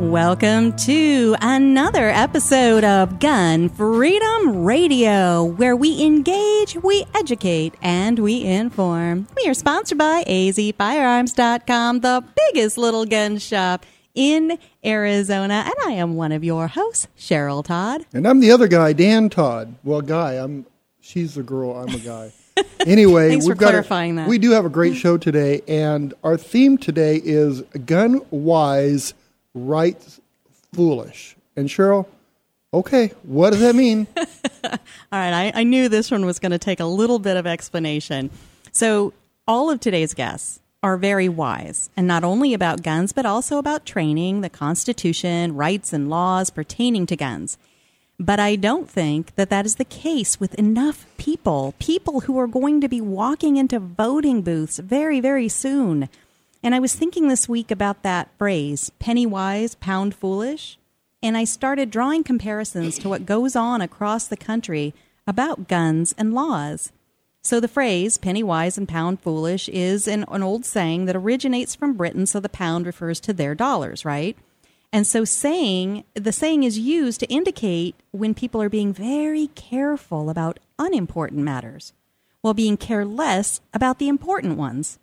Welcome to another episode of Gun Freedom Radio, where we engage, we educate, and we inform. We are sponsored by azfirearms.com, the biggest little gun shop in Arizona. And I am one of your hosts, Cheryl Todd. And I'm the other guy, Dan Todd. Well, guy, I'm she's the girl, I'm a guy. Anyway, Thanks we've for got clarifying a, that. We do have a great show today, and our theme today is gun wise, right foolish. And Cheryl, okay, what does that mean? All right, I, I knew this one was going to take a little bit of explanation. So, all of today's guests are very wise, and not only about guns, but also about training, the Constitution, rights and laws pertaining to guns. But I don't think that that is the case with enough people, people who are going to be walking into voting booths very, very soon. And I was thinking this week about that phrase, penny wise, pound foolish. And I started drawing comparisons to what goes on across the country about guns and laws. So the phrase penny wise and pound foolish is an, an old saying that originates from Britain, so the pound refers to their dollars, right? And so saying the saying is used to indicate when people are being very careful about unimportant matters while being careless about the important ones.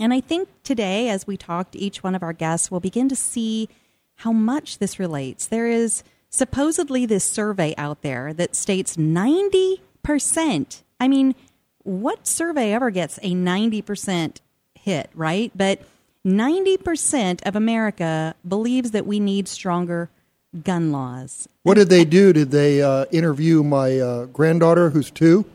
And I think today, as we talked, each one of our guests, we'll begin to see how much this relates. There is supposedly this survey out there that states 90%. I mean, what survey ever gets a 90% hit, right? But 90% of America believes that we need stronger gun laws. what did they do? Did they uh, interview my uh, granddaughter, who's two?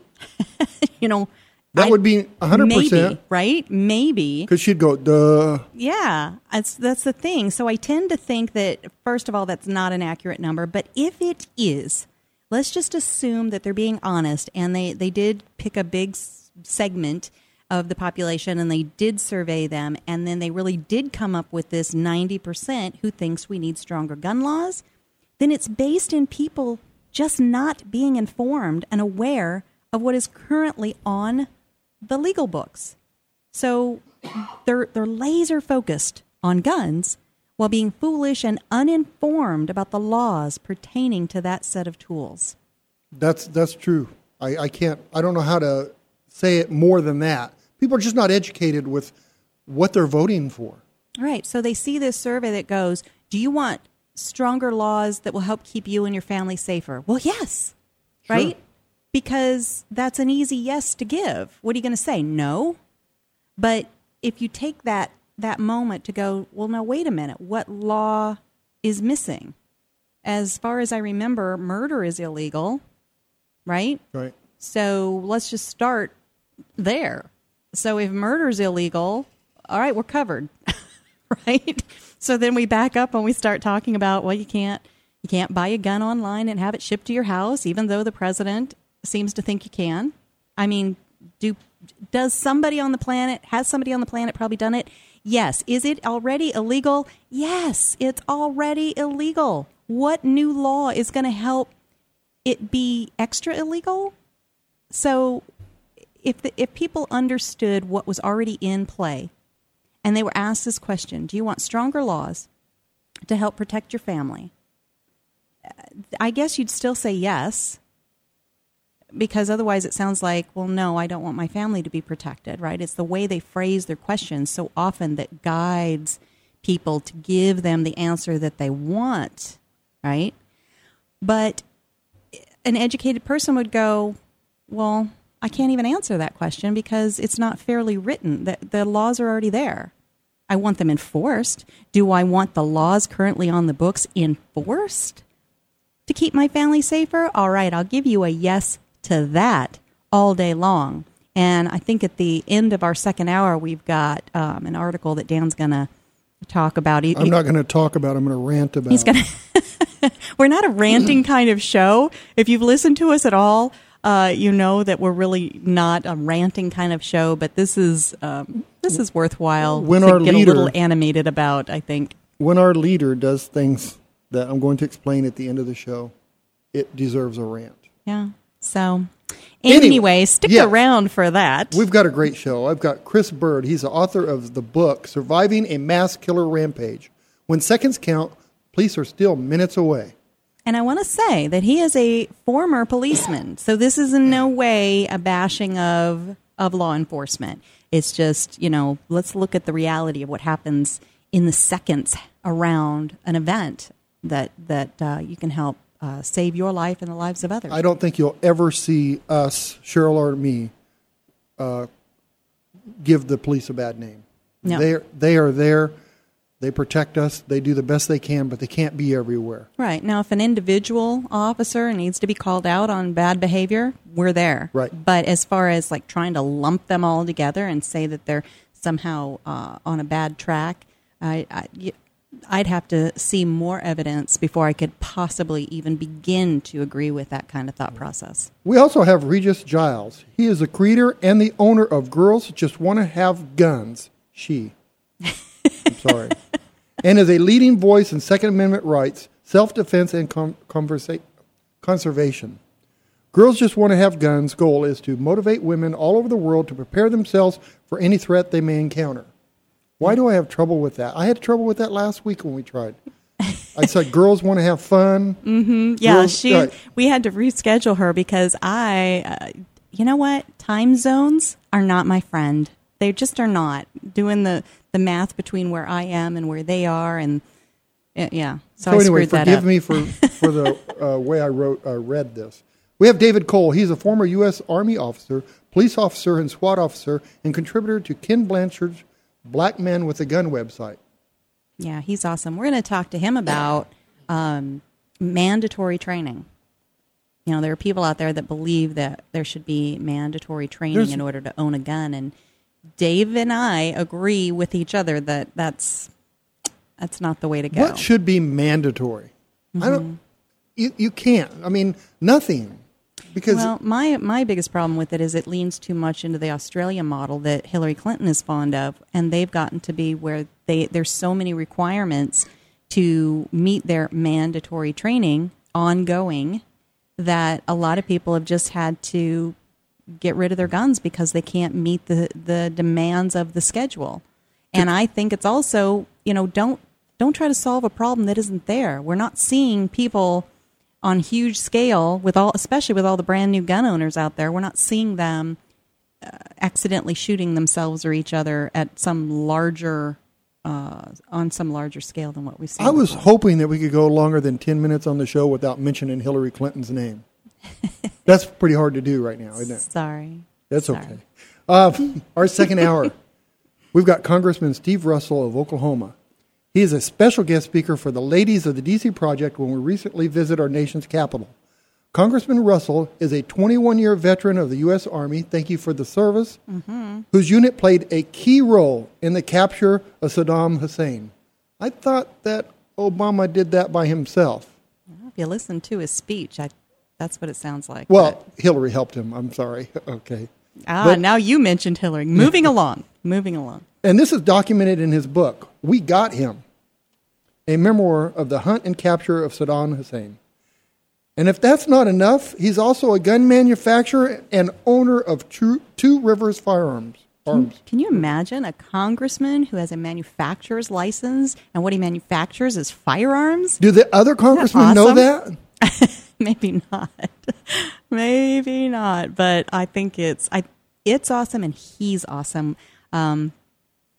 You know, That I- would be 100%. maybe, right? Maybe. Because she'd go, duh. Yeah, that's that's the thing. So I tend to think that first of all, that's not an accurate number. But if it is, let's just assume that they're being honest, and they they did pick a big s- segment of the population, and they did survey them, and then they really did come up with this ninety percent who thinks we need stronger gun laws. Then it's based in people just not being informed and aware of what is currently on the legal books. So they're they're laser focused on guns while being foolish and uninformed about the laws pertaining to that set of tools. That's that's true. I, I can't. I don't know how to say it more than that. People are just not educated with what they're voting for. Right. so they see this survey that goes, "Do you want stronger laws that will help keep you and your family safer?" Well, yes. Sure. Right? Because that's an easy yes to give. What are you going to say? No. But if you take that that moment to go, well, now wait a minute, what law is missing? As far as I remember, murder is illegal, right? Right. So let's just start there. So if murder's illegal, all right, we're covered, right? So then we back up and we start talking about well, you can't you can't buy a gun online and have it shipped to your house, even though the president seems to think you can. I mean, do does somebody on the planet has somebody on the planet probably done it? Yes. Is it already illegal? Yes, it's already illegal. What new law is going to help it be extra illegal? So if the, if people understood what was already in play and they were asked this question, do you want stronger laws to help protect your family? I guess you'd still say yes because otherwise it sounds like, well, no, I don't want my family to be protected, right? It's the way they phrase their questions so often that guides people to give them the answer that they want, right? But an educated person would go, well, I can't even answer that question because it's not fairly written. The, the laws are already there. I want them enforced. Do I want the laws currently on the books enforced to keep my family safer? All right, I'll give you a yes to that all day long. And I think at the end of our second hour, we've got um, an article that Dan's going to talk about. He, I'm not going to talk about. I'm going to rant about. He's gonna. we're not a ranting kind of show. If you've listened to us at all, uh, you know that we're really not a ranting kind of show. But this is um, this is worthwhile When to our get leader- a little animated about. I think. when our leader does things that I'm going to explain at the end of the show, it deserves a rant. Yeah. So, Anyway, anyway, stick yes. around for that. We've got a great show. I've got Chris Bird. He's the author of the book Surviving a Mass Killer Rampage. When seconds count, police are still minutes away. And I want to say that he is a former policeman. So this is in no way a bashing of of law enforcement. It's just, you know, let's look at the reality of what happens in the seconds around an event that that uh, you can help uh, save your life and the lives of others. I don't think you'll ever see us, Cheryl or me, uh, give the police a bad name. No. They're, they are there. They protect us. They do the best they can, but they can't be everywhere. Right. Now, if an individual officer needs to be called out on bad behavior, we're there. Right. But as far as like trying to lump them all together and say that they're somehow uh, on a bad track, I, I, I'd have to see more evidence before I could possibly even begin to agree with that kind of thought process. We also have Regis Giles. He is the creator and the owner of Girls Just Want to Have Guns. She. I'm sorry. and is a leading voice in Second Amendment rights, self defense, and com- conversa- conservation. Girls Just Want to Have Guns' goal is to motivate women all over the world to prepare themselves for any threat they may encounter. Why do I have trouble with that? I had trouble with that last week when we tried. I said girls want to have fun. Yeah, Girls- she. right. We had to reschedule her because I, uh, you know what? Time zones are not my friend. They just are not doing the the math between where I am and where they are, and uh, yeah. So, So, anyway, forgive me for for the uh, way I wrote uh, read this. We have David Cole. He's a former U.S. Army officer, police officer, and SWAT officer, and contributor to Ken Blanchard's Black Men with a Gun website. Yeah, he's awesome. We're going to talk to him about um, mandatory training. You know, there are people out there that believe that there should be mandatory training There's- in order to own a gun, and Dave and I agree with each other that that's that's not the way to go. What should be mandatory? I Mm-hmm. don't. You you can't. I mean, nothing. Because well, my my biggest problem with it is it leans too much into the Australia model that Hillary Clinton is fond of, and they've gotten to be where they there's so many requirements to meet their mandatory training ongoing that a lot of people have just had to get rid of their guns because they can't meet the the demands of the schedule. And I think it's also, you know, don't don't try to solve a problem that isn't there. We're not seeing people on huge scale with all especially with all the brand new gun owners out there. We're not seeing them uh, accidentally shooting themselves or each other at some larger uh, on some larger scale than what we've seen. I was before. hoping that we could go longer than ten minutes on the show without mentioning Hillary Clinton's name. That's pretty hard to do right now, isn't it? sorry. That's Sorry. okay. Uh, our second hour, we've got Congressman Steve Russell of Oklahoma. He is a special guest speaker for the Ladies of the DC Project when we recently visit our nation's capital. Congressman Russell is a 21 year veteran of the U.S. Army. Thank you for the service. Whose unit played a key role in the capture of Saddam Hussein. I thought that Obama did that by himself. If you listen to his speech, I, that's what it sounds like. Well, Hillary helped him. I'm sorry. okay. Ah, but- now you mentioned Hillary. Moving along, moving along. And this is documented in his book, We Got Him, a memoir of the hunt and capture of Saddam Hussein. And if that's not enough, he's also a gun manufacturer and owner of Two, Two Rivers Firearms. Arms. Can you imagine a congressman who has a manufacturer's license and what he manufactures is firearms? Do the other congressmen know awesome? that? Maybe not. Maybe not. But I think it's I it's awesome and he's awesome. Um,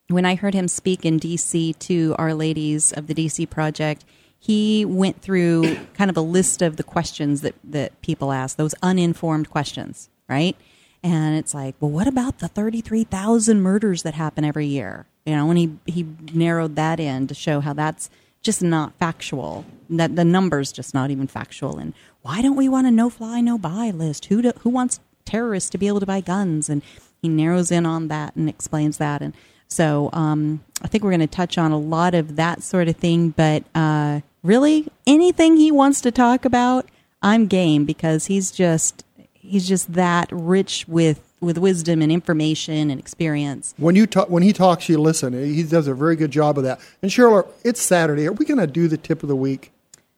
when I heard him speak in DC to Our Ladies of the DC Project, he went through kind of a list of the questions that, that people ask, those uninformed questions, right? And it's like, well, what about the 33,000 murders that happen every year? You know, and he, he narrowed that in to show how that's just not factual. That the numbers just not even factual. And why don't we want a no fly, no buy list? Who do, who wants terrorists to be able to buy guns? And he narrows in on that and explains that. And So um, I think we're going to touch on a lot of that sort of thing. But uh, really, anything he wants to talk about, I'm game because he's just he's just that rich with with wisdom and information and experience. When you talk, when he talks, you listen. He does a very good job of that. And Cheryl, it's Saturday. Are we going to do the tip of the week?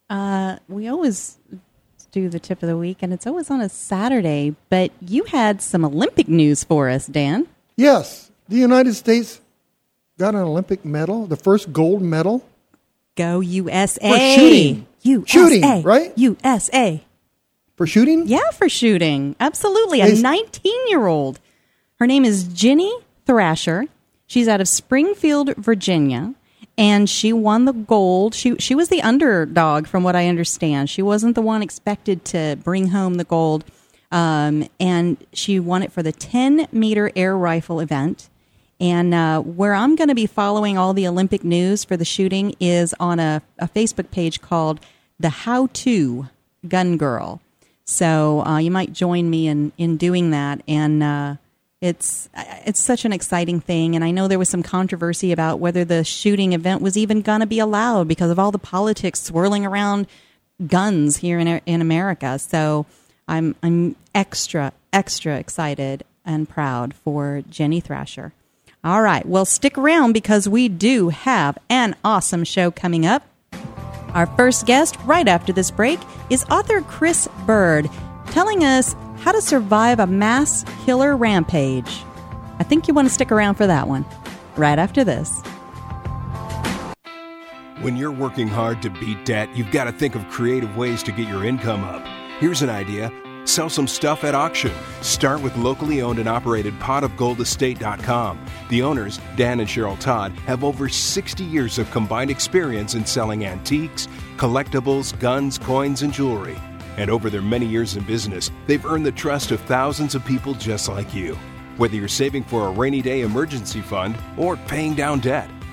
Uh, we always do the tip of the week, and it's always on a Saturday. But you had some Olympic news for us, Dan. Yes, the United States got an Olympic medal, the first gold medal. Go USA! For shooting. USA. Shooting, right? USA. For shooting? Yeah, for shooting. Absolutely. A 19 year old. Her name is Ginny Thrasher. She's out of Springfield, Virginia. And she won the gold. She she was the underdog, from what I understand. She wasn't the one expected to bring home the gold, um, and she won it for the 10 meter air rifle event. And uh, where I'm going to be following all the Olympic news for the shooting is on a, a Facebook page called the How To Gun Girl. So uh, you might join me in, in doing that. And uh, it's it's such an exciting thing. And I know there was some controversy about whether the shooting event was even going to be allowed because of all the politics swirling around guns here in in America. So I'm I'm extra extra excited and proud for Ginny Thrasher. All right, well stick around because we do have an awesome show coming up. Our first guest right after this break is author Chris Bird telling us how to survive a mass killer rampage. I think you want to stick around for that one right after this. When you're working hard to beat debt, you've got to think of creative ways to get your income up. Here's an idea sell some stuff at auction. Start with locally owned and operated potofgoldestate.com. The owners, Dan and Cheryl Todd, have over 60 years of combined experience in selling antiques, collectibles, guns, coins, and jewelry. And over their many years in business, they've earned the trust of thousands of people just like you. Whether you're saving for a rainy day emergency fund or paying down debt,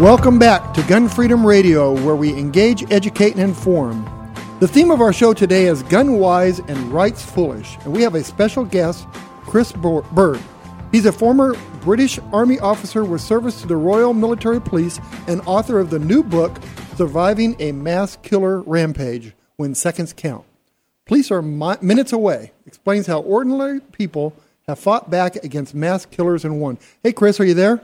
Welcome back to Gun Freedom Radio, where we engage, educate, and inform. The theme of our show today is Gun Wise and Rights Foolish, and we have a special guest, Chris Bird. He's a former British Army officer with service to the Royal Military Police and author of the new book, Surviving a Mass Killer Rampage When Seconds Count. Police are mi- minutes away, explains how ordinary people have fought back against mass killers and won. Hey, Chris, are you there?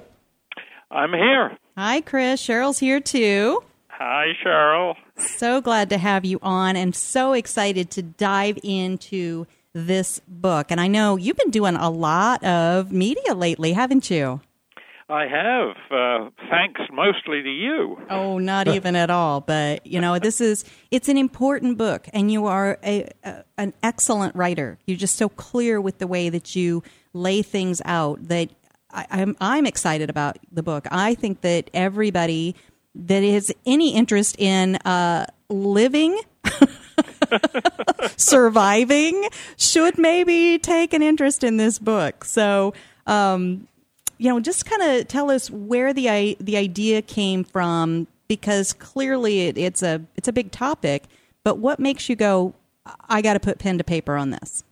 I'm here. Hi, Chris. Cheryl's here too. Hi, Cheryl. So glad to have you on and so excited to dive into this book. And I know you've been doing a lot of media lately, haven't you? I have, uh, thanks mostly to you. Oh, not even at all. But you know, this is it's an important book, and you are a, a an excellent writer. You're just so clear with the way that you lay things out that I, I'm I'm excited about the book. I think that everybody that has any interest in uh, living, surviving, should maybe take an interest in this book. So, um, you know, just kind of tell us where the the idea came from, because clearly it, it's a it's a big topic. But what makes you go? I got to put pen to paper on this.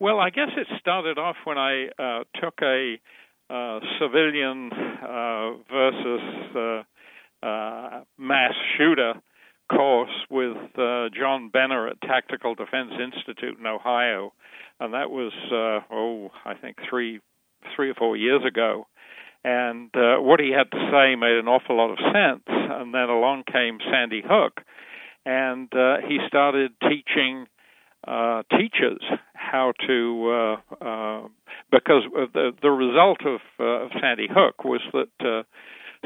Well, I guess it started off when I uh, took a civilian uh, versus uh, uh, mass shooter course with uh, John Benner at Tactical Defense Institute in Ohio, and that was oh, I think three three or four years ago. And what he had to say made an awful lot of sense. And then along came Sandy Hook, and uh, he started teaching uh, teachers how to, uh, uh, because the the result of, uh, of Sandy Hook was that uh,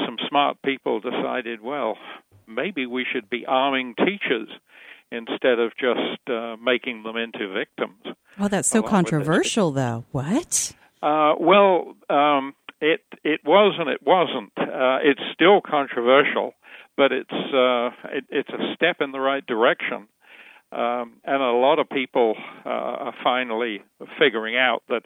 some smart people decided, well, maybe we should be arming teachers instead of just uh, making them into victims. Oh, that's so controversial, though. What? Uh, well, um, it it was and it wasn't. Uh, it's still controversial, but it's uh, it, it's a step in the right direction. Um, and a lot of people uh, are finally figuring out that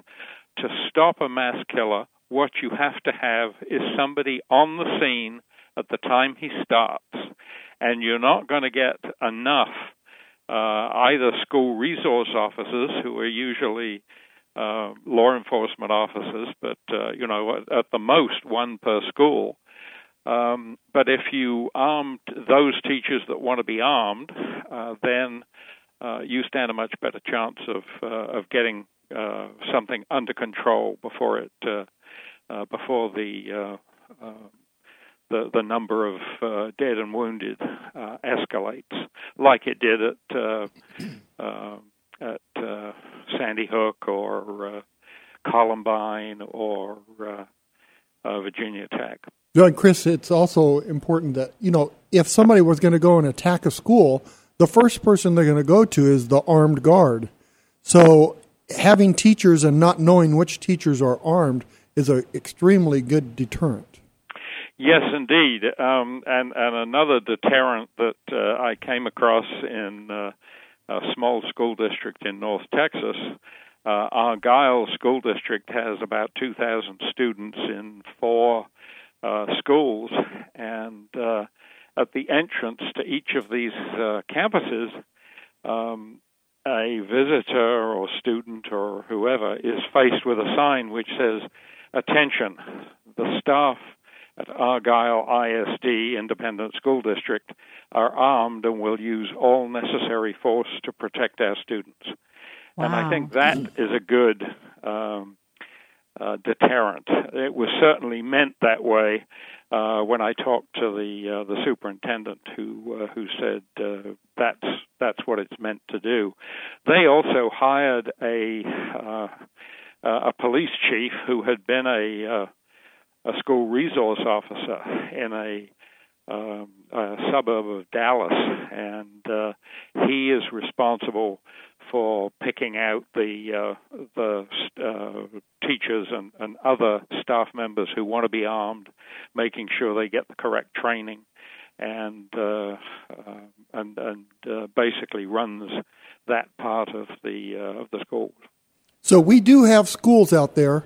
to stop a mass killer, what you have to have is somebody on the scene at the time he starts. And you're not going to get enough uh, either school resource officers, who are usually uh, law enforcement officers, but uh, you know at, at, the most one per school. Um, but if you armed those teachers that want to be armed, uh, then uh, you stand a much better chance of uh, of getting uh, something under control before it uh, uh, before the uh, the the number of dead and wounded escalates, like it did at at Sandy Hook or Columbine or Virginia Tech. John, Chris, it's also important that you know if somebody was going to go and attack a school the first person they're going to go to is the armed guard. So having teachers and not knowing which teachers are armed is an extremely good deterrent. Yes, indeed. Um, and, and another deterrent that uh, I came across in uh, a small school district in North Texas. Uh, Argyle School District has about 2,000 students in four uh, schools, and uh, at the entrance to each of these uh, campuses, um, a visitor or student or whoever is faced with a sign which says, Attention, the staff at Argyle ISD Independent School District are armed and will use all necessary force to protect our students. Wow. And I think that is a good um, uh, deterrent. It was certainly meant that way uh, when I talked to the uh, the superintendent who uh, who said uh, that's that's what it's meant to do. They also hired a uh, a police chief who had been a uh, a school resource officer in a, um, a suburb of Dallas, and uh, he is responsible for picking out the uh, the uh, teachers and, and other staff members who want to be armed, making sure they get the correct training, and uh, uh and and uh, basically runs that part of the uh, of the schools. So we do have schools out there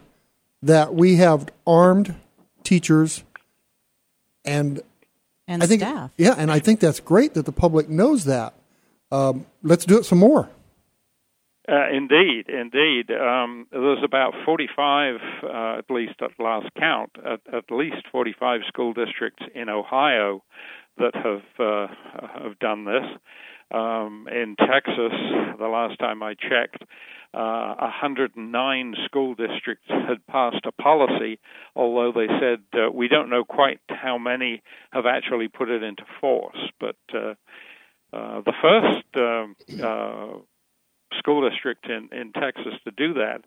that we have armed teachers and and I think, staff. Yeah, and I think that's great that the public knows that. Um, let's do it some more. Uh, indeed, indeed. Um, there's about 45, uh, at least at last count, at, at, least 45 school districts in Ohio that have uh, have done this. Um, in Texas, the last time I checked, uh, 109 school districts had passed a policy, although they said uh, we don't know quite how many have actually put it into force. But uh, the first um, school district in, in Texas to do that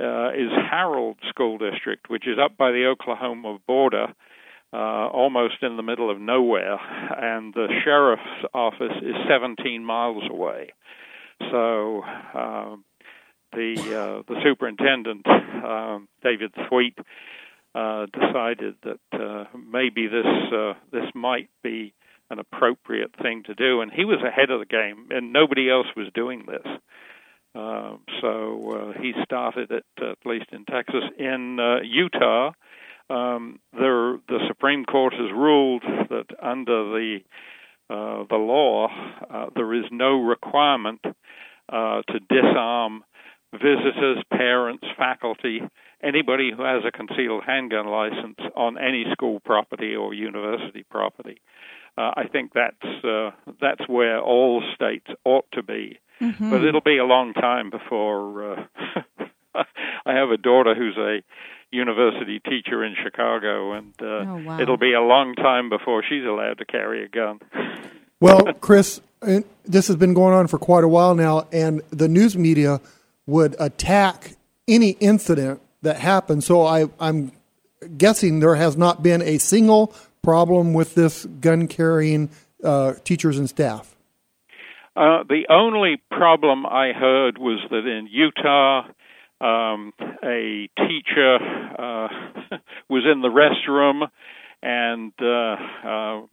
uh, is Harrold School District, which is up by the Oklahoma border, uh, almost in the middle of nowhere, and the sheriff's office is 17 miles away. So uh, the the superintendent, um, David Thweatt, uh, decided that uh, maybe this uh, this might be an appropriate thing to do, and he was ahead of the game, and nobody else was doing this. Uh, so uh, he started it, at least in Texas. In uh, Utah, um, there, the Supreme Court has ruled that under the uh, the law, uh, there is no requirement uh, to disarm visitors, parents, faculty, anybody who has a concealed handgun license on any school property or university property. Uh, I think that's uh, that's where all states ought to be, mm-hmm. but it'll be a long time before. Uh, I have a daughter who's a university teacher in Chicago, and uh, oh, wow. it'll be a long time before she's allowed to carry a gun. Well, Chris, this has been going on for quite a while now, and the news media would attack any incident that happened. So I, I'm guessing there has not been a single problem with this gun carrying uh, teachers and staff. Uh, the only problem I heard was that in Utah, um, a teacher uh, was in the restroom and uh, uh,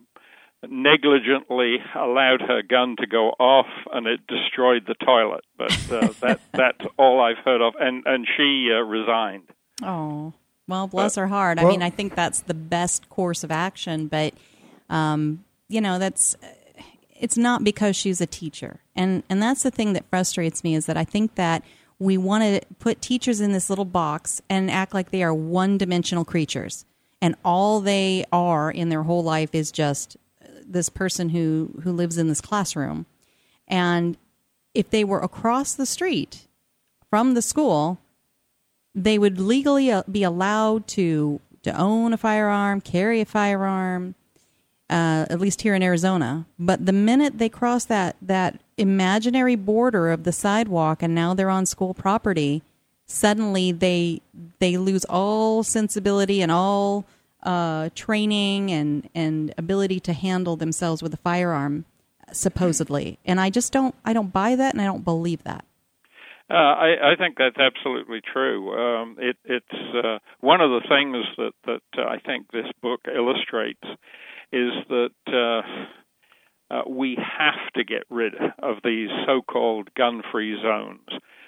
negligently allowed her gun to go off, and it destroyed the toilet. But uh, that that's all I've heard of, and and she uh, resigned. Oh well, bless but, her heart. Well, I mean, I think that's the best course of action, but um, you know, that's it's not because she's a teacher, and and that's the thing that frustrates me is that I think that we want to put teachers in this little box and act like they are one dimensional creatures and all they are in their whole life is just this person who who lives in this classroom and if they were across the street from the school they would legally uh, be allowed to to own a firearm carry a firearm uh, at least here in Arizona. But the minute they cross that that imaginary border of the sidewalk and now they're on school property, suddenly they they lose all sensibility and all uh, training and and ability to handle themselves with a firearm, supposedly. And I just don't I don't buy that and I don't believe that. Uh, I, I think that's absolutely true. Um, it, it's uh, one of the things that that uh, I think this book illustrates is that uh, uh, we have to get rid of these so-called gun-free zones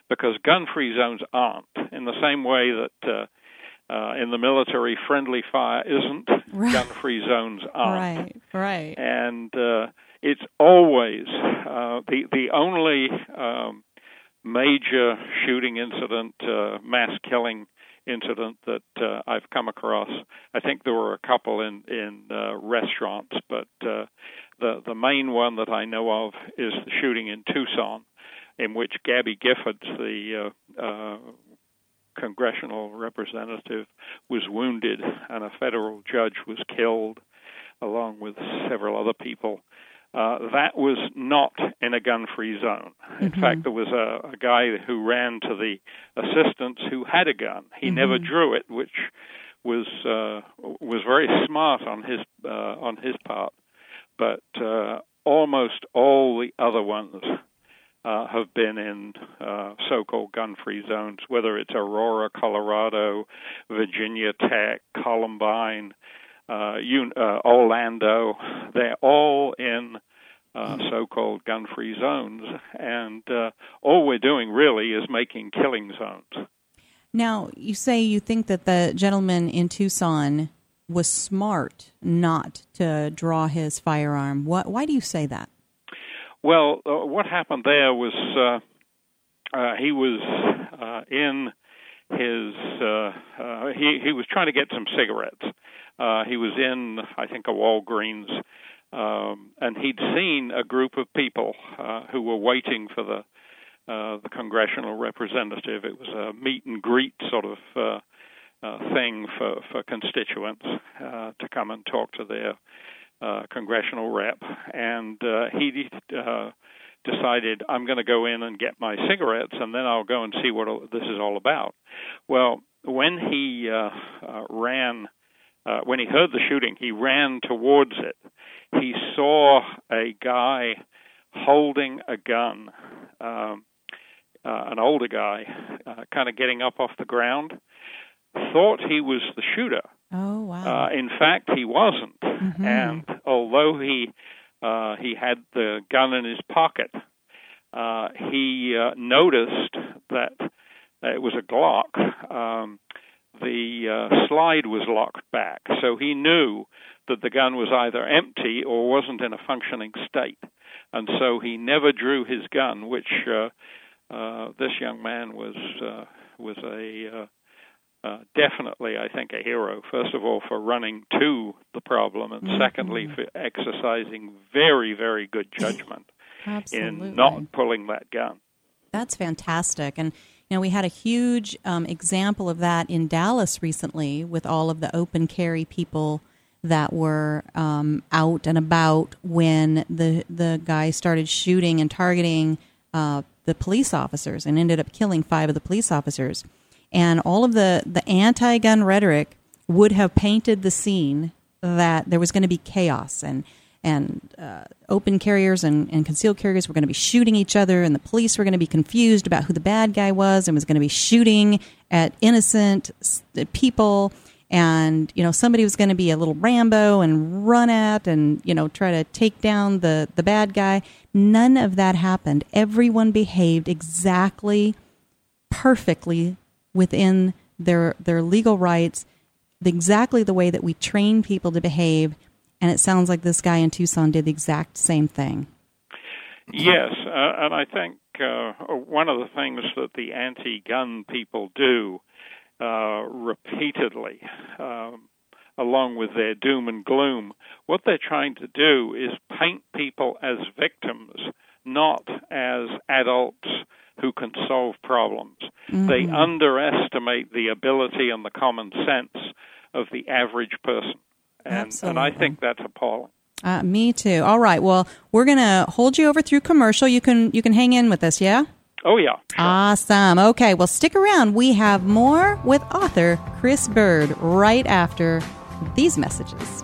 because gun-free zones aren't in the same way that. Uh, uh, in the military, friendly fire isn't. Right. Gun-free zones aren't. Right, right. And uh, it's always uh, the the only um, major shooting incident, uh, mass killing incident that uh, I've come across. I think there were a couple in in uh, restaurants, but uh, the the main one that I know of is the shooting in Tucson, in which Gabby Giffords, the uh, uh, congressional representative, was wounded, and a federal judge was killed, along with several other people. Uh, that was not in a gun-free zone. In mm-hmm. fact, there was a, a guy who ran to the assistance who had a gun. He mm-hmm. never drew it, which was uh, was very smart on his uh, on his part. But uh, almost all the other ones uh, have been in uh, so-called gun-free zones, whether it's Aurora, Colorado, Virginia Tech, Columbine, uh, uh, Orlando. They're all in uh, so-called gun-free zones, and uh, all we're doing really is making killing zones. Now, you say you think that the gentleman in Tucson was smart not to draw his firearm. What? Why do you say that? Well, uh, what happened there was uh, uh, he was uh, in his uh, uh, he he was trying to get some cigarettes. Uh, he was in I think a Walgreens, um, and he'd seen a group of people uh, who were waiting for the uh, the congressional representative. It was a meet and greet sort of uh, uh, thing for for constituents uh, to come and talk to their uh, congressional rep, and uh, he uh, decided I'm going to go in and get my cigarettes, and then I'll go and see what this is all about. Well, when he uh, uh, ran, uh, when he heard the shooting, he ran towards it. He saw a guy holding a gun, um, uh, an older guy, uh, kind of getting up off the ground. thought he was the shooter. Oh wow! Uh, in fact, he wasn't. Mhm. And although he uh, he had the gun in his pocket, uh, he uh, noticed that it was a Glock. Um, the uh, slide was locked back, so he knew that the gun was either empty or wasn't in a functioning state, and so he never drew his gun, which uh, uh, this young man was uh, was a uh, uh, definitely, I think, a hero. First of all, for running to the problem, and Mhm. secondly, for exercising very, very good judgment in not pulling that gun. That's fantastic. And, you know, we had a huge um, example of that in Dallas recently with all of the open carry people that were um, out and about when the, the guy started shooting and targeting uh, the police officers and ended up killing five of the police officers. And all of the, the anti gun rhetoric would have painted the scene that there was going to be chaos and and uh, open carriers and, and concealed carriers were going to be shooting each other, and the police were going to be confused about who the bad guy was and was going to be shooting at innocent people. And you know somebody was going to be a little Rambo and run at and you know try to take down the the bad guy. None of that happened. Everyone behaved exactly perfectly within their their legal rights, exactly the way that we train people to behave. And it sounds like this guy in Tucson did the exact same thing. Yes, uh, and I think uh, one of the things that the anti-gun people do uh, repeatedly, um, along with their doom and gloom, what they're trying to do is paint people as victims, not as adults who can solve problems. They underestimate the ability and the common sense of the average person, and and I think that's appalling. Uh, me too. All right. Well, we're gonna hold you over through commercial. You can you can hang in with us. Yeah. Oh yeah. Awesome. Okay. Well, stick around. We have more with author Chris Bird right after these messages.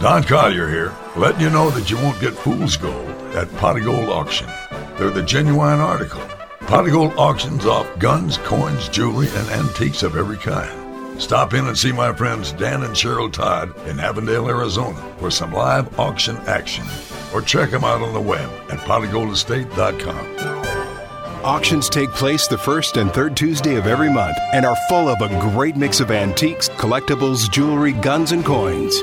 Don Collier here, letting you know that you won't get fool's gold at Pot of Gold Auction. They're the genuine article. Pot of Gold auctions off guns, coins, jewelry, and antiques of every kind. Stop in and see my friends Dan and Cheryl Todd in Avondale, Arizona for some live auction action. Or check them out on the web at potofgoldestate.com. Auctions take place the first and third Tuesday of every month and are full of a great mix of antiques, collectibles, jewelry, guns, and coins.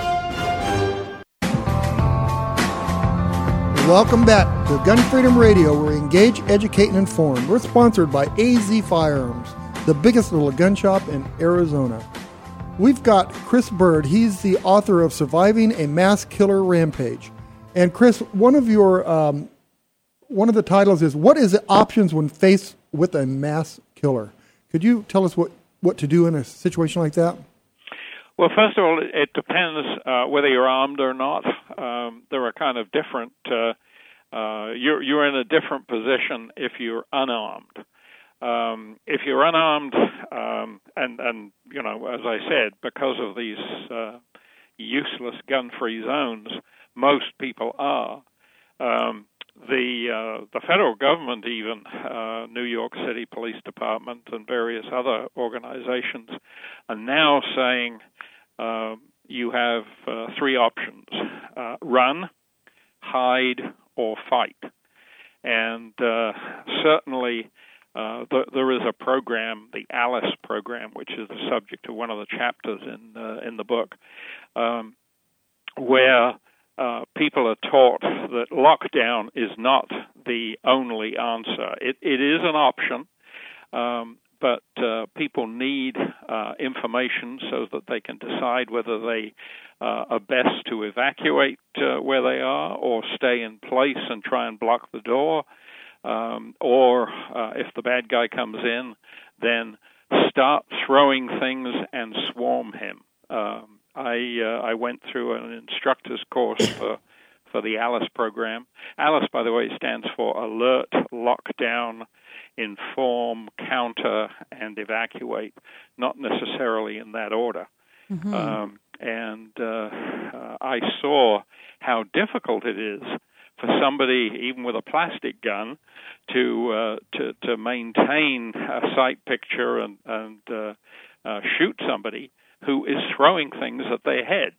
Welcome back to Gun Freedom Radio, where we engage, educate, and inform. We're sponsored by AZ Firearms, the biggest little gun shop in Arizona. We've got Chris Bird. He's the author of Surviving a Mass Killer Rampage. And Chris, one of your um, one of the titles is "What is the options when faced with a mass killer?" Could you tell us what what to do in a situation like that? Well, first of all, it- depends uh, whether you're armed or not. Um, there are kind of different. Uh, uh, you're you're in a different position if you're unarmed. um, if you're unarmed, um, and and you know, as I said, because of these uh, useless gun-free zones, most people are. Um, the uh, the federal government, even uh, New York City Police Department and various other organizations, are now saying you have uh, three options: uh, run, hide, or fight. And uh, certainly, uh, the, there is a program, the ALICE program, which is the subject of one of the chapters in uh, in the book, um, where uh, people are taught that lockdown is not the only answer. It, it is an option, um, but uh, people need uh, information so that they can decide whether they uh, are best to evacuate uh, where they are or stay in place and try and block the door, um, or uh, if the bad guy comes in, then start throwing things and swarm him. Um, I uh, I went through an instructor's course for for the ALICE program. ALICE, by the way, stands for Alert, Lockdown, Inform, Counter, and Evacuate, not necessarily in that order. Mm-hmm. Um, and uh, uh, I saw how difficult it is for somebody, even with a plastic gun, to uh, to to maintain a sight picture and and uh, uh, shoot somebody who is throwing things at their head.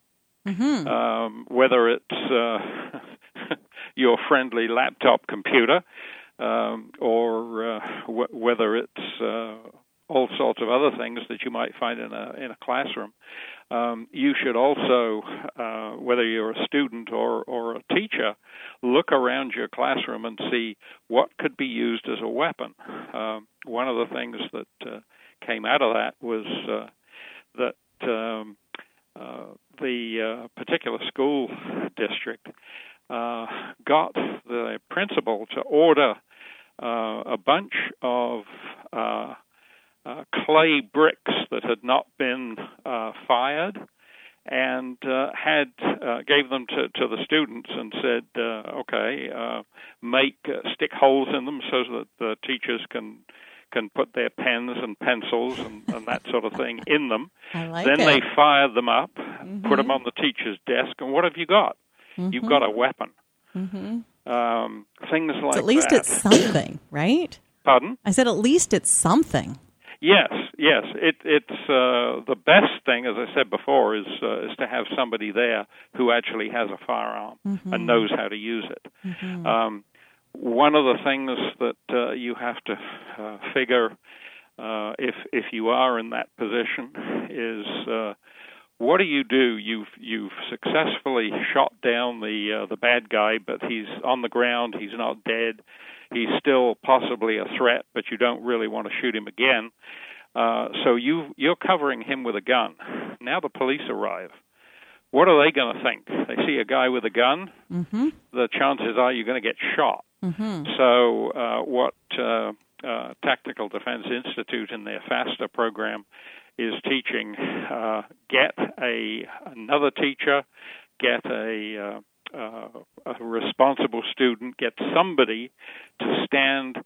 Mm-hmm. Um, whether it's uh, your friendly laptop computer um, or uh, w- whether it's uh, all sorts of other things that you might find in a in a classroom. Um, you should also, uh, whether you're a student or or a teacher, look around your classroom and see what could be used as a weapon. Um, one of the things that uh, came out of that was uh, that um, uh, the particular school district uh, got the principal to order uh, a bunch of uh, uh, clay bricks that had not been fired and uh, had uh, gave them to, to the students and said, uh, "Okay, make stick holes in them so that the teachers can can put their pens and pencils and, and that sort of thing in them. Like then it. they fire them up, mm-hmm. put them on the teacher's desk, and what have you got? Mm-hmm. You've got a weapon. Mm-hmm. Um, things like at least that. it's something, right? Pardon? I said at least it's something. Yes, yes. It, it's uh, the best thing, as I said before, is uh, is to have somebody there who actually has a firearm mm-hmm. and knows how to use it. Mm-hmm. Um, one of the things that uh, you have to uh, figure uh, if if you are in that position is uh, what do you do? You've you've successfully shot down the uh, the bad guy, but he's on the ground. He's not dead. He's still possibly a threat, but you don't really want to shoot him again. Uh, so you you're covering him with a gun. Now the police arrive what are they going to think? They see a guy with a gun, mm-hmm. the chances are you're going to get shot. Mm-hmm. So, uh, what uh, uh, Tactical Defense Institute in their FASTER program is teaching: uh, get a another teacher, get a, uh, uh, a responsible student, get somebody to stand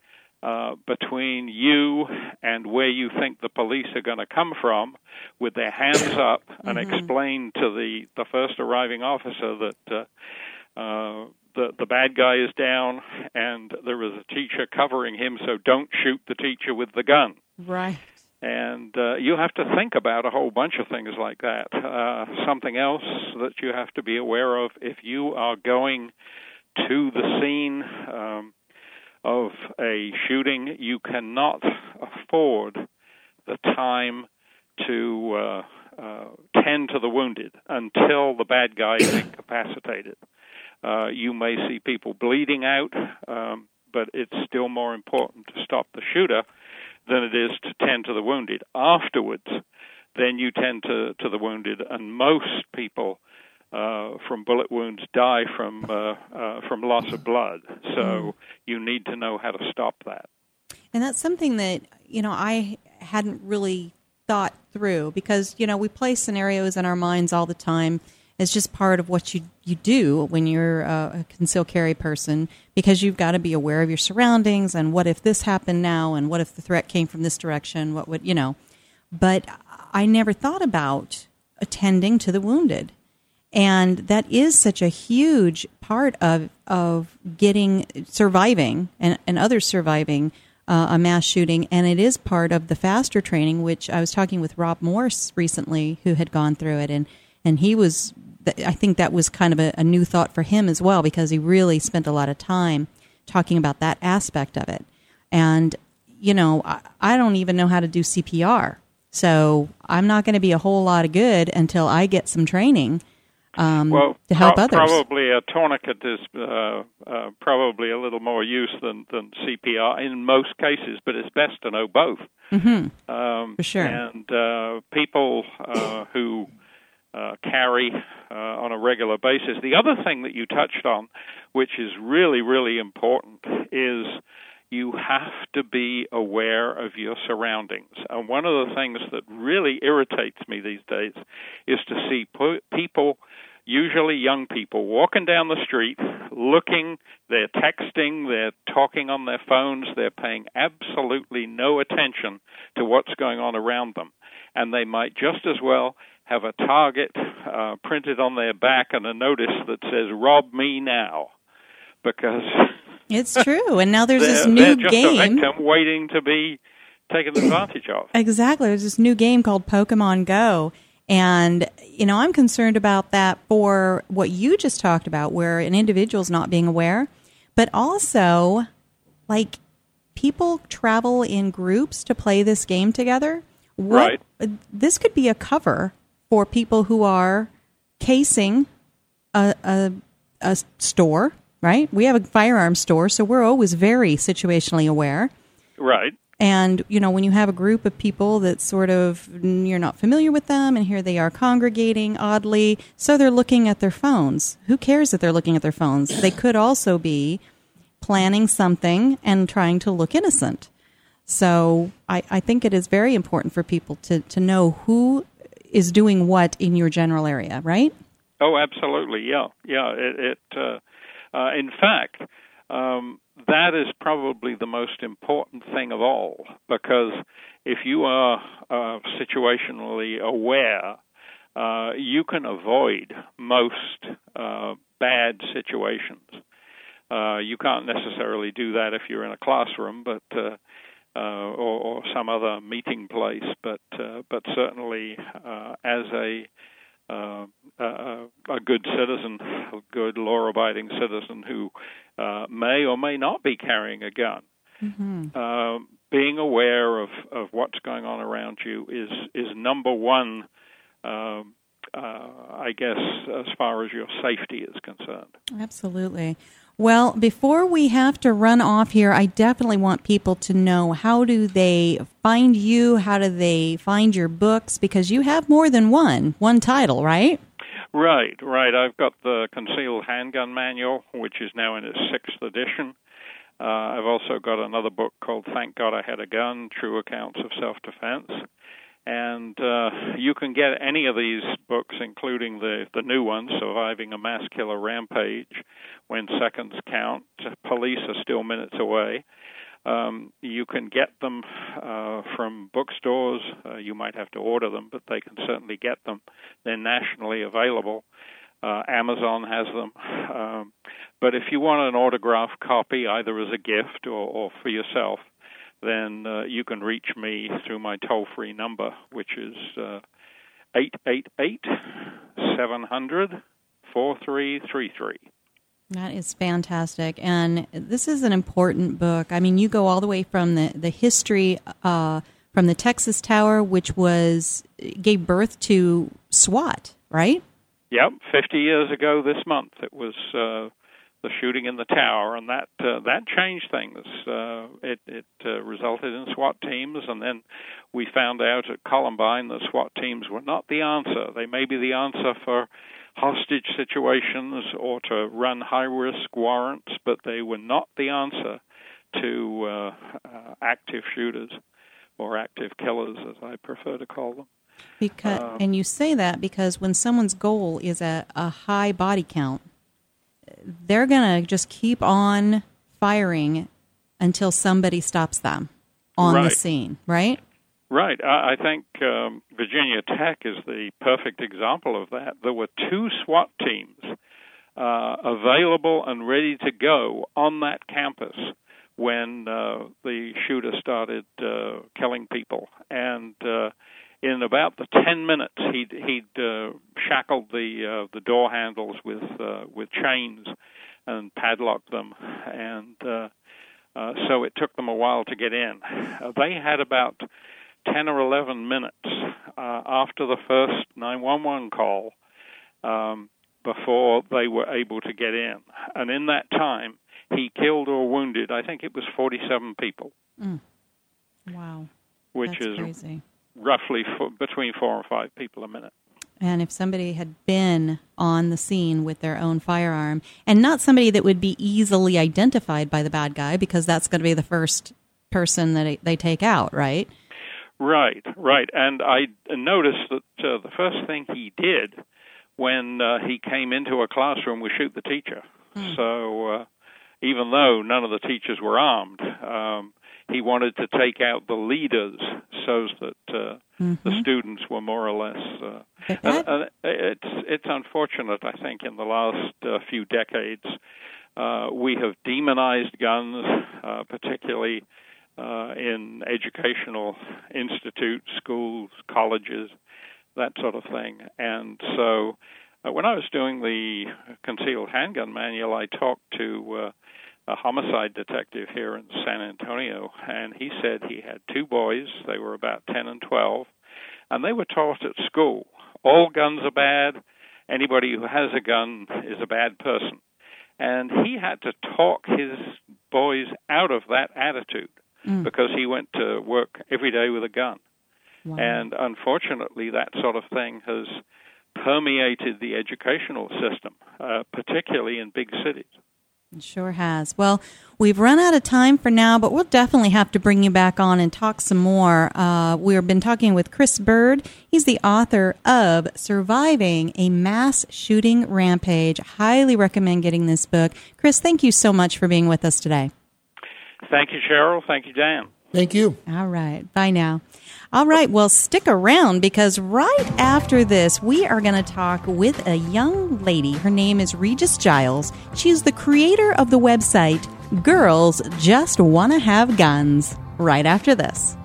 uh, between you and where you think the police are going to come from with their hands up and mm-hmm. explain to the, the first arriving officer that uh, uh, the, the bad guy is down and there is a teacher covering him, so don't shoot the teacher with the gun. Right. And uh, you have to think about a whole bunch of things like that. Uh, something else that you have to be aware of if you are going to the scene. Um, of a shooting, you cannot afford the time to uh, uh, tend to the wounded until the bad guy is incapacitated. Uh, you may see people bleeding out, um, but it's still more important to stop the shooter than it is to tend to the wounded. Afterwards, then you tend to, to the wounded, and most people uh, from bullet wounds die from uh, uh, from loss of blood. So mm. you need to know how to stop that. And that's something that you know I hadn't really thought through because you know we play scenarios in our minds all the time, It's just part of what you you do when you're a, a concealed carry person because you've got to be aware of your surroundings and what if this happened now and what if the threat came from this direction? What would you know? But I never thought about attending to the wounded, and that is such a huge part of of getting surviving and, and others surviving uh, a mass shooting, and it is part of the faster training. Which I was talking with Rob Morse recently, who had gone through it, and and he was. I think that was kind of a, a new thought for him as well because he really spent a lot of time talking about that aspect of it. And you know, I, I don't even know how to do CPR, so I'm not going to be a whole lot of good until I get some training um, well, to help pro- others. Probably a tourniquet is uh, uh, probably a little more use than, than CPR in most cases, but it's best to know both. Mm-hmm. Um, For sure. And uh, people uh, who uh, carry uh, on a regular basis. The other thing that you touched on, which is really, really important, is you have to be aware of your surroundings. And one of the things that really irritates me these days is to see po- people, usually young people, walking down the street looking, they're texting, they're talking on their phones, they're paying absolutely no attention to what's going on around them. And they might just as well have a target uh, printed on their back and a notice that says, Rob me now. Because It's true. And now there's this new just game. a victim waiting to be taken advantage of. Exactly. There's this new game called Pokemon Go. And, you know, I'm concerned about that for what you just talked about, where an individual's not being aware, but also, like, people travel in groups to play this game together. What, This could be a cover for people who are casing a, a, a store, right? We have a firearm store, so we're always very situationally aware. Right. And you know, when you have a group of people that sort of you're not familiar with them, and here they are congregating oddly, so they're looking at their phones. Who cares that they're looking at their phones? They could also be planning something and trying to look innocent. So I, I think it is very important for people to, to know who is doing what in your general area, right? Oh, absolutely. Yeah, yeah. It. it uh, uh, in fact, um, that is probably the most important thing of all because if you are uh, situationally aware, uh, you can avoid most uh, bad situations. Uh, you can't necessarily do that if you're in a classroom, but uh, or, or some other meeting place. But uh, but certainly uh, as a uh, a, a good citizen, a good law-abiding citizen who uh, may or may not be carrying a gun. Mm-hmm. Uh, being aware of, of what's going on around you is is number one. Um, uh, I guess as far as your safety is concerned. Absolutely. Well, before we have to run off here, I definitely want people to know how do they find you? How do they find your books? Because you have more than one, one title, right? Right, right. I've got the Concealed Handgun Manual, which is now in its sixth edition. Uh, I've also got another book called Thank God I Had a Gun True Accounts of Self Defense. And uh, you can get any of these books, including the, the new one, Surviving a Mass Killer Rampage, When Seconds Count, Police Are Still Minutes Away. Um, you can get them uh, from bookstores. Uh, you might have to order them, but they can certainly get them. They're nationally available. Uh, Amazon has them. Um, but if you want an autographed copy, either as a gift or, or for yourself, then uh, you can reach me through my toll free number, which is uh, 888 700 4333. That is fantastic. And this is an important book. I mean, you go all the way from the, the history uh, from the Texas Tower, which was gave birth to SWAT, right? Yep, 50 years ago this month, it was uh, the shooting in the tower, and that uh, that changed things. Uh, it it uh, resulted in SWAT teams, and then we found out at Columbine that SWAT teams were not the answer. They may be the answer for hostage situations or to run high risk warrants, but they were not the answer to uh, uh, active shooters or active killers, as I prefer to call them. Because and you say that because when someone's goal is a, a high body count, they're gonna just keep on firing until somebody stops them on the scene, right? Right. I, I think um, Virginia Tech is the perfect example of that. There were two SWAT teams uh, available and ready to go on that campus when uh, the shooter started uh, killing people. And uh, in about the ten minutes, he'd he'd uh, shackled the uh, the door handles with uh, with chains and padlocked them, and uh, uh, so it took them a while to get in. Uh, they had about 10 or 11 minutes uh, after the first 911 call um, before they were able to get in. And in that time, he killed or wounded, I think it was 47 people, Wow, which that's is crazy. Roughly f- between four and five people a minute. And if somebody had been on the scene with their own firearm, and not somebody that would be easily identified by the bad guy, because that's going to be the first person that they- take out, right? Right, right. And I noticed that uh, the first thing he did when uh, he came into a classroom was shoot the teacher. So uh, even though none of the teachers were armed, um, he wanted to take out the leaders so that uh, the students were more or less. Uh, and, and it's it's unfortunate, I think, in the last uh, few decades, uh, we have demonized guns, uh, particularly uh, in educational institutes, schools, colleges, that sort of thing. And so, uh, when I was doing the concealed handgun manual, I talked to uh, a homicide detective here in San Antonio, and he said he had two boys. They were about 10 and 12, and they were taught at school all guns are bad. Anybody who has a gun is a bad person. And he had to talk his boys out of that attitude because he went to work every day with a gun. Wow. And unfortunately, that sort of thing has permeated the educational system, uh, particularly in big cities. It sure has. Well, we've run out of time for now, but we'll definitely have to bring you back on and talk some more. Uh, we've been talking with Chris Bird. He's the author of Surviving a Mass Shooting Rampage. Highly recommend getting this book. Chris, thank you so much for being with us today. Thank you, Cheryl. Thank you, Dan. Thank you. All right. Bye now. All right. Well, stick around because right after this, we are going to talk with a young lady. Her name is Regis Giles. She's the creator of the website Girls Just Want to Have Guns. Right after this.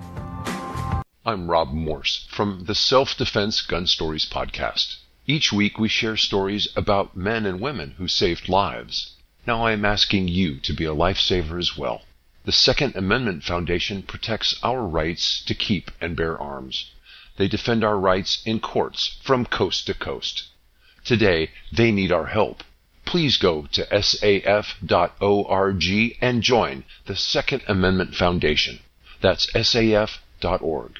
I'm Rob Morse from the Self Defense Gun Stories podcast. Each week we share stories about men and women who saved lives. Now I am asking you to be a lifesaver as well. The Second Amendment Foundation protects our rights to keep and bear arms. They defend our rights in courts from coast to coast. Today, they need our help. Please go to saf.org and join the Second Amendment Foundation. That's saf.org.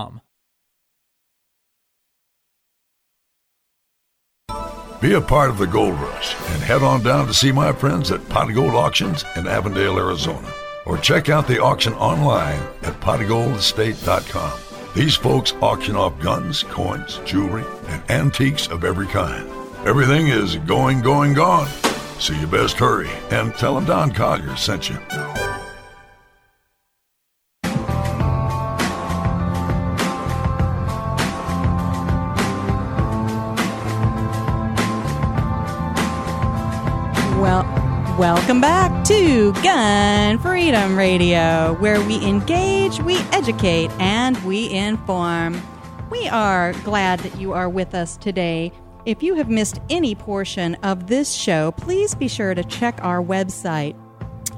Be a part of the gold rush and head on down to see my friends at Pot Gold Auctions in Avondale, Arizona. Or check out the auction online at potofgoldestate.com. These folks auction off guns, coins, jewelry, and antiques of every kind. Everything is going, going, gone. So you best hurry and tell them Don Collier sent you. Welcome back to Gun Freedom Radio, where we engage, we educate, and we inform. We are glad that you are with us today. If you have missed any portion of this show, please be sure to check our website.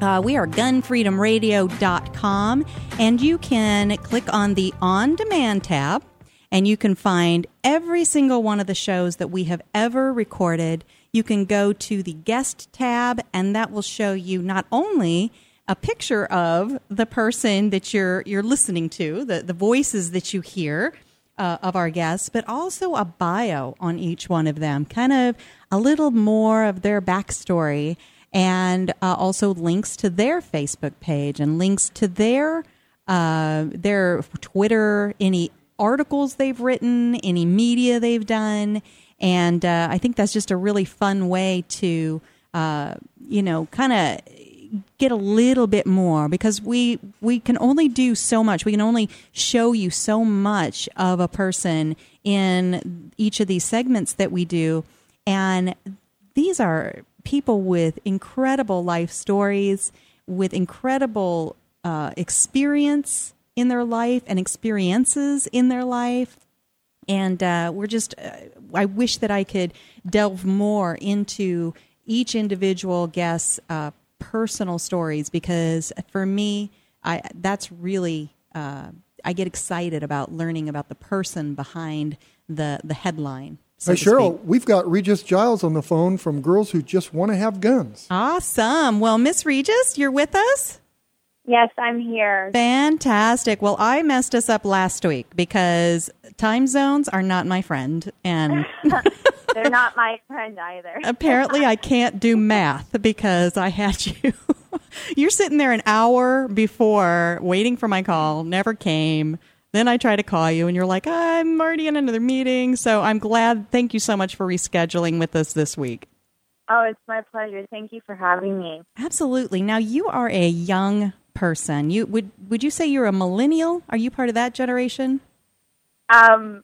Uh, we are gunfreedomradio.com, and you can click on the On Demand tab, and you can find every single one of the shows that we have ever recorded you can go to the guest tab, and that will show you not only a picture of the person that you're you're listening to, the the voices that you hear uh, of our guests, but also a bio on each one of them, kind of a little more of their backstory, and uh, also links to their Facebook page and links to their uh, their Twitter, any articles they've written, any media they've done and uh, I think that's just a really fun way to, uh, you know, kind of get a little bit more because we we can only do so much. We can only show you so much of a person in each of these segments that we do, and these are people with incredible life stories, with incredible uh, experience in their life and experiences in their life and uh, we're just uh, i wish that i could delve more into each individual guest's uh, personal stories because for me I, that's really uh, i get excited about learning about the person behind the, the headline so hey, Cheryl, we've got Regis Giles on the phone from Girls Who Just Want to Have Guns. Awesome. Well, Miss Regis, you're with us? Yes, I'm here. Fantastic. Well, I messed us up last week because time zones are not my friend and they're not my friend either. apparently I can't do math because I had you You're sitting there an hour before waiting for my call, never came. Then I try to call you and you're like, "I'm already in another meeting." So I'm glad. Thank you so much for rescheduling with us this week. Oh, it's my pleasure. Thank you for having me. Absolutely. Now you are a young person. You would would you say you're a millennial? Are you part of that generation? Um,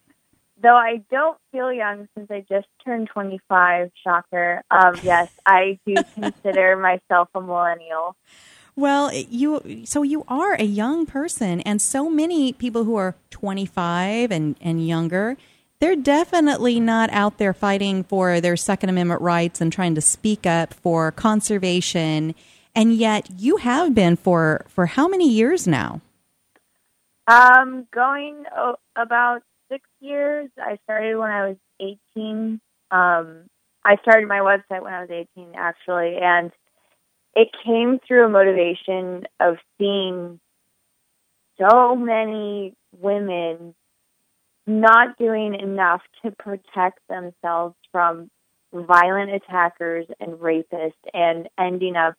though I don't feel young since I just turned 25, shocker. Um, yes, I do consider myself a millennial. Well, you so you are a young person, and so many people who are 25 and and younger, they're definitely not out there fighting for their Second Amendment rights and trying to speak up for conservation and yet you have been for for how many years now? Um, going oh, about six years. I started when I was eighteen. Um, I started my website when I was eighteen, actually, and it came through a motivation of seeing so many women not doing enough to protect themselves from violent attackers and rapists and ending up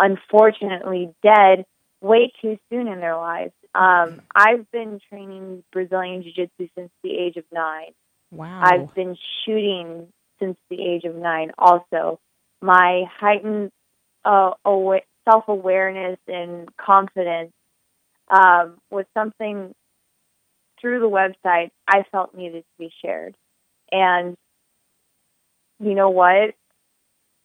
unfortunately dead way too soon in their lives. Um, I've been training Brazilian Jiu Jitsu since the age of nine. Wow. I've been shooting since the age of nine also. My heightened uh, aw- self awareness and confidence um, was something through the website I felt needed to be shared. And you know what?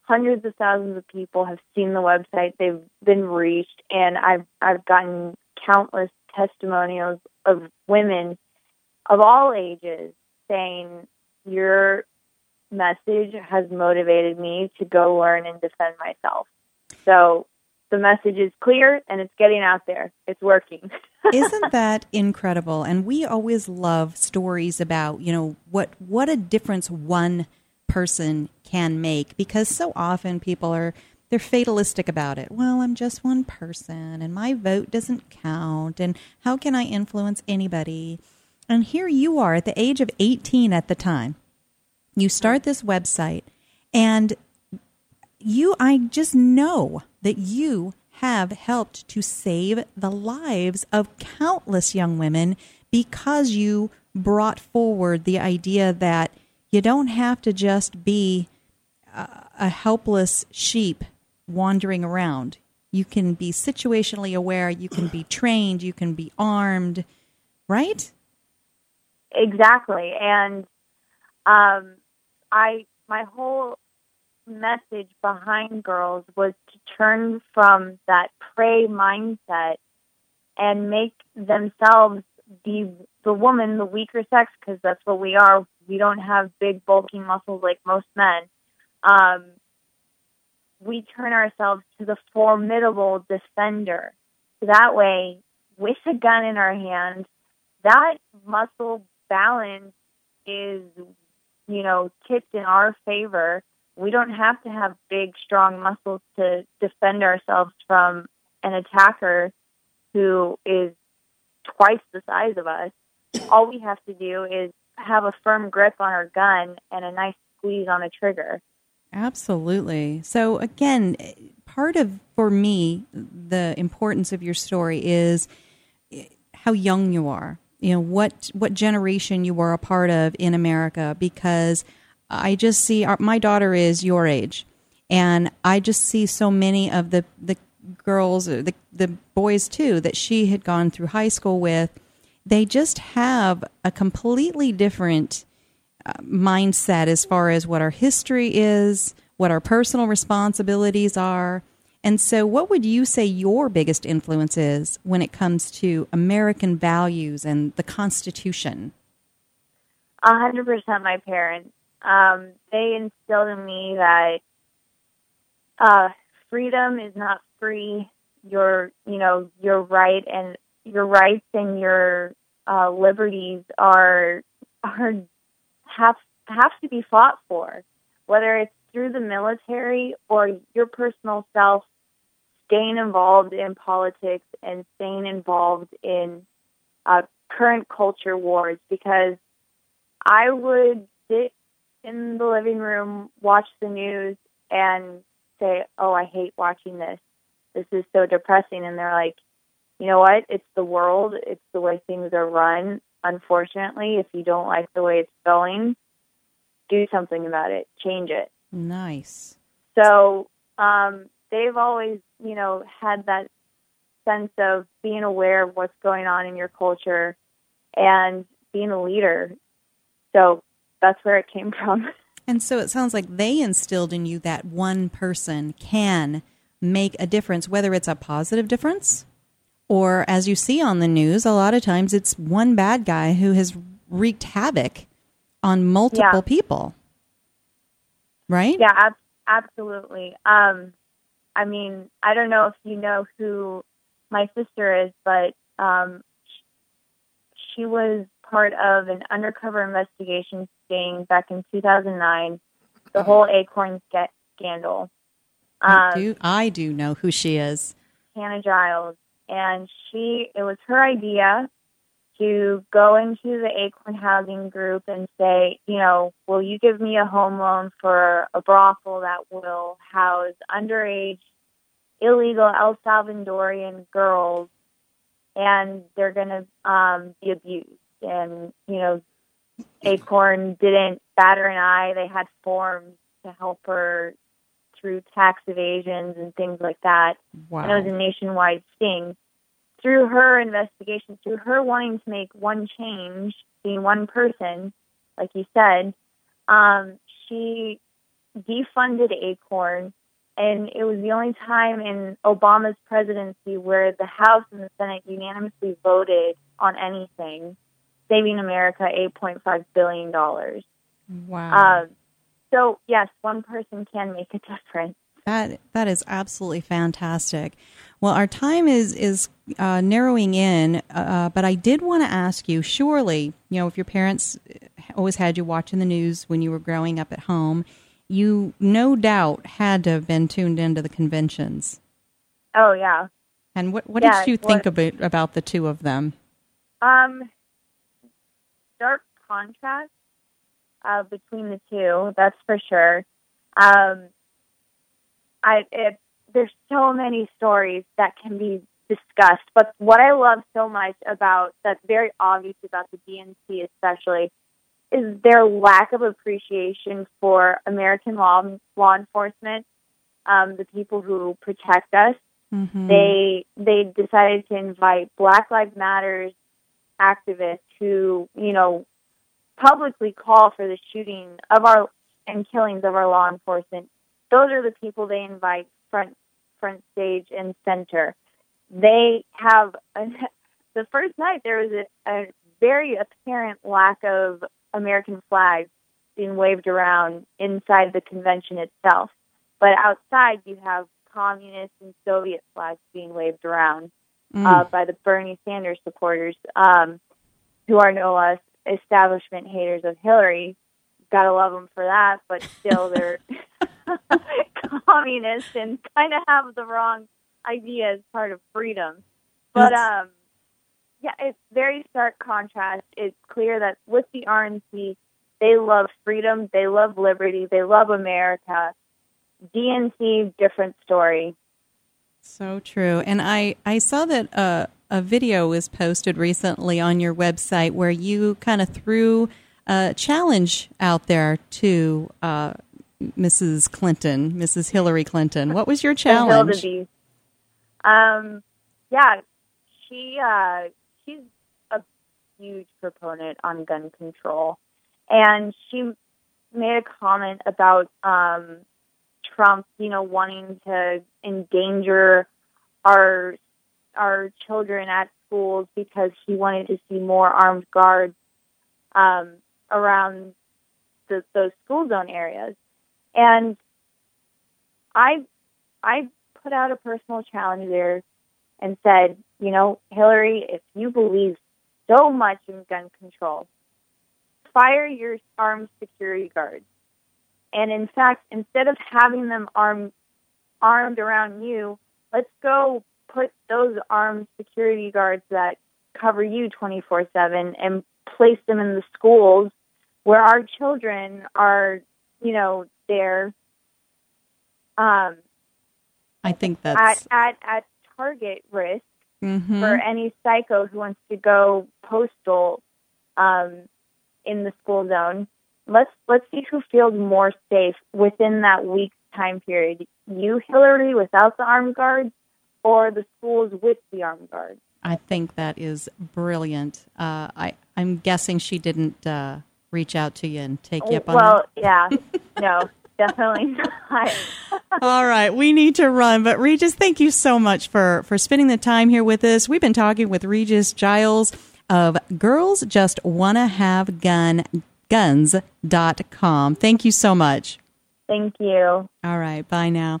Hundreds of thousands of people have seen the website. They've been reached, and I've I've gotten countless testimonials of women of all ages saying your message has motivated me to go learn and defend myself. So the message is clear and it's getting out there. It's working. Isn't that incredible? And we always love stories about, you know, what what a difference one person can make because so often people are they're fatalistic about it. Well, I'm just one person and my vote doesn't count and how can I influence anybody? And here you are at the age of 18 at the time. You start this website and you I just know that you have helped to save the lives of countless young women because you brought forward the idea that you don't have to just be a, helpless sheep wandering around. You can be situationally aware, you can be trained, you can be armed, right? Exactly. And um, I my whole message behind girls was to turn from that prey mindset and make themselves be the woman, the weaker sex, because that's what we are. We don't have big, bulking muscles like most men. Um, we turn ourselves to the formidable defender. That way, with a gun in our hand, that muscle balance is, you know, tipped in our favor. We don't have to have big, strong muscles to defend ourselves from an attacker who is twice the size of us. All we have to do is have a firm grip on our gun and a nice squeeze on the trigger. Absolutely. So again, part of for me the importance of your story is eh, how young you are. You know what what generation you were a part of in America because I just see our, my daughter is your age and I just see so many of the the girls the the boys too that she had gone through high school with they just have a completely different uh, mindset as far as what our history is, what our personal responsibilities are. And so, what would you say your biggest influence is when it comes to American values and the Constitution? A hundred percent, my parents. Um, they instilled in me that uh, freedom is not free. Your, you know, your right and your rights and your uh, liberties are are have have to be fought for, whether it's through the military or your personal self staying involved in politics and staying involved in uh, current culture wars. Because I would sit in the living room, watch the news, and say, "Oh, I hate watching this. This is so depressing." And they're like, "You know what? It's the world. It's the way things are run unfortunately, if you don't like the way it's going, do something about it, change it. Nice. So um, they've always, you know, had that sense of being aware of what's going on in your culture and being a leader. So that's where it came from. And so it sounds like they instilled in you that one person can make a difference, whether it's a positive difference or as you see on the news, a lot of times it's one bad guy who has wreaked havoc on multiple yeah. people. Right? Yeah, ab- absolutely. Um, I mean, I don't know if you know who my sister is, but um, she was part of an undercover investigation sting back in 2009, the whole Acorn scandal. Um, I do. I do know who she is. Hannah Giles and she it was her idea to go into the Acorn Housing Group and say, you know, will you give me a home loan for a brothel that will house underage, illegal El Salvadorian girls, and they're going to um, be abused. And you know, Acorn didn't batter an eye. They had forms to help her through tax evasions and things like that. Wow. And it was a nationwide sting. Through her investigation, through her wanting to make one change, being one person, like you said, um, she defunded Acorn, and it was the only time in Obama's presidency where the House and the Senate unanimously voted on anything, saving America $8.5 billion. Wow. Um, so yes, one person can make a difference. That that is absolutely fantastic. Well, our time is is uh, narrowing in, uh, but I did want to ask you. Surely, you know, if your parents always had you watching the news when you were growing up at home, you no doubt had to have been tuned into the conventions. Oh yeah. And what what yeah, did you think about about the two of them? Um, stark contrast uh, between the two, that's for sure. Um, I it, there's so many stories that can be discussed, but what I love so much about that's very obvious about the DNC, especially, is their lack of appreciation for American law law enforcement, um, the people who protect us. Mm-hmm. They they decided to invite Black Lives Matters activists who you know publicly call for the shooting of our and killings of our law enforcement those are the people they invite front front stage and center. They have a, the first night there was a, a very apparent lack of American flags being waved around inside the convention itself, but outside you have communist and Soviet flags being waved around Mm. uh, by the Bernie Sanders supporters, um, who are no less establishment haters of Hillary. Gotta love them for that, but still they're communists and kind of have the wrong idea as part of freedom. But That's- um, yeah, it's very stark contrast. It's clear that with the RNC, they love freedom, they love liberty, they love America. DNC, different story. So true. And I, I saw that uh, a video was posted recently on your website where you kind of threw a challenge out there to uh, Mrs. Clinton, Mrs. Hillary Clinton. What was your challenge? Um, yeah, she uh, she's a huge proponent on gun control, and she made a comment about um, Trump, you know, wanting to endanger our our children at schools because he wanted to see more armed guards um, around the, those school zone areas, and I I put out a personal challenge there and said, you know, Hillary, if you believe so much in gun control, fire your armed security guards. And in fact, instead of having them armed armed around you, let's go put those armed security guards that cover you 24/7 and place them in the schools where our children are, you know, there um I think that's. at at at target risk Mhm. for any psycho who wants to go postal um, in the school zone. Let's let's see who feels more safe within that week's time period. You, Hillary, without the armed guards, or the schools with the armed guards. I think that is brilliant. Uh, I, I'm guessing she didn't uh, reach out to you and take you up on well, yeah, no, definitely not. All right, we need to run, but Regis, thank you so much for for spending the time here with us. We've been talking with Regis Giles of Girls Just Wanna Have Gun Guns.com. Thank you so much. Thank you. All right, bye now.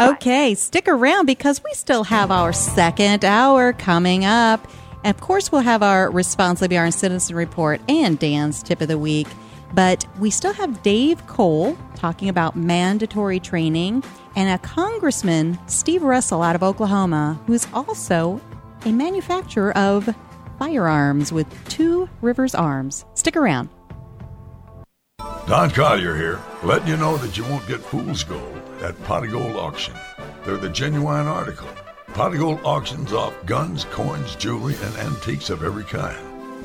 Okay, stick around because we still have our second hour coming up. And of course, we'll have our Responsibly Armed Citizen Report and Dan's Tip of the Week. But we still have Dave Cole talking about mandatory training and a Congressman, Steve Russell out of Oklahoma, who's also a manufacturer of firearms with Two Rivers Arms. Stick around. Don Collier here, letting you know that you won't get fool's gold at Pot of Gold Auction. They're the genuine article. Pot of Gold auctions off guns, coins, jewelry, and antiques of every kind.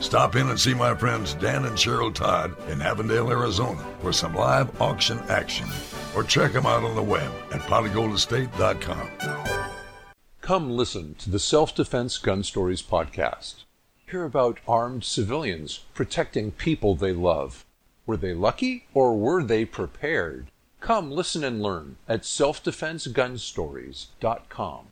Stop in and see my friends Dan and Cheryl Todd in Avondale, Arizona for some live auction action. Or check them out on the web at potofgoldestate.com. Come listen to the Self Defense Gun Stories podcast. Hear about armed civilians protecting people they love. Were they lucky or were they prepared? Come listen and learn at selfdefensegunstories.com.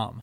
com.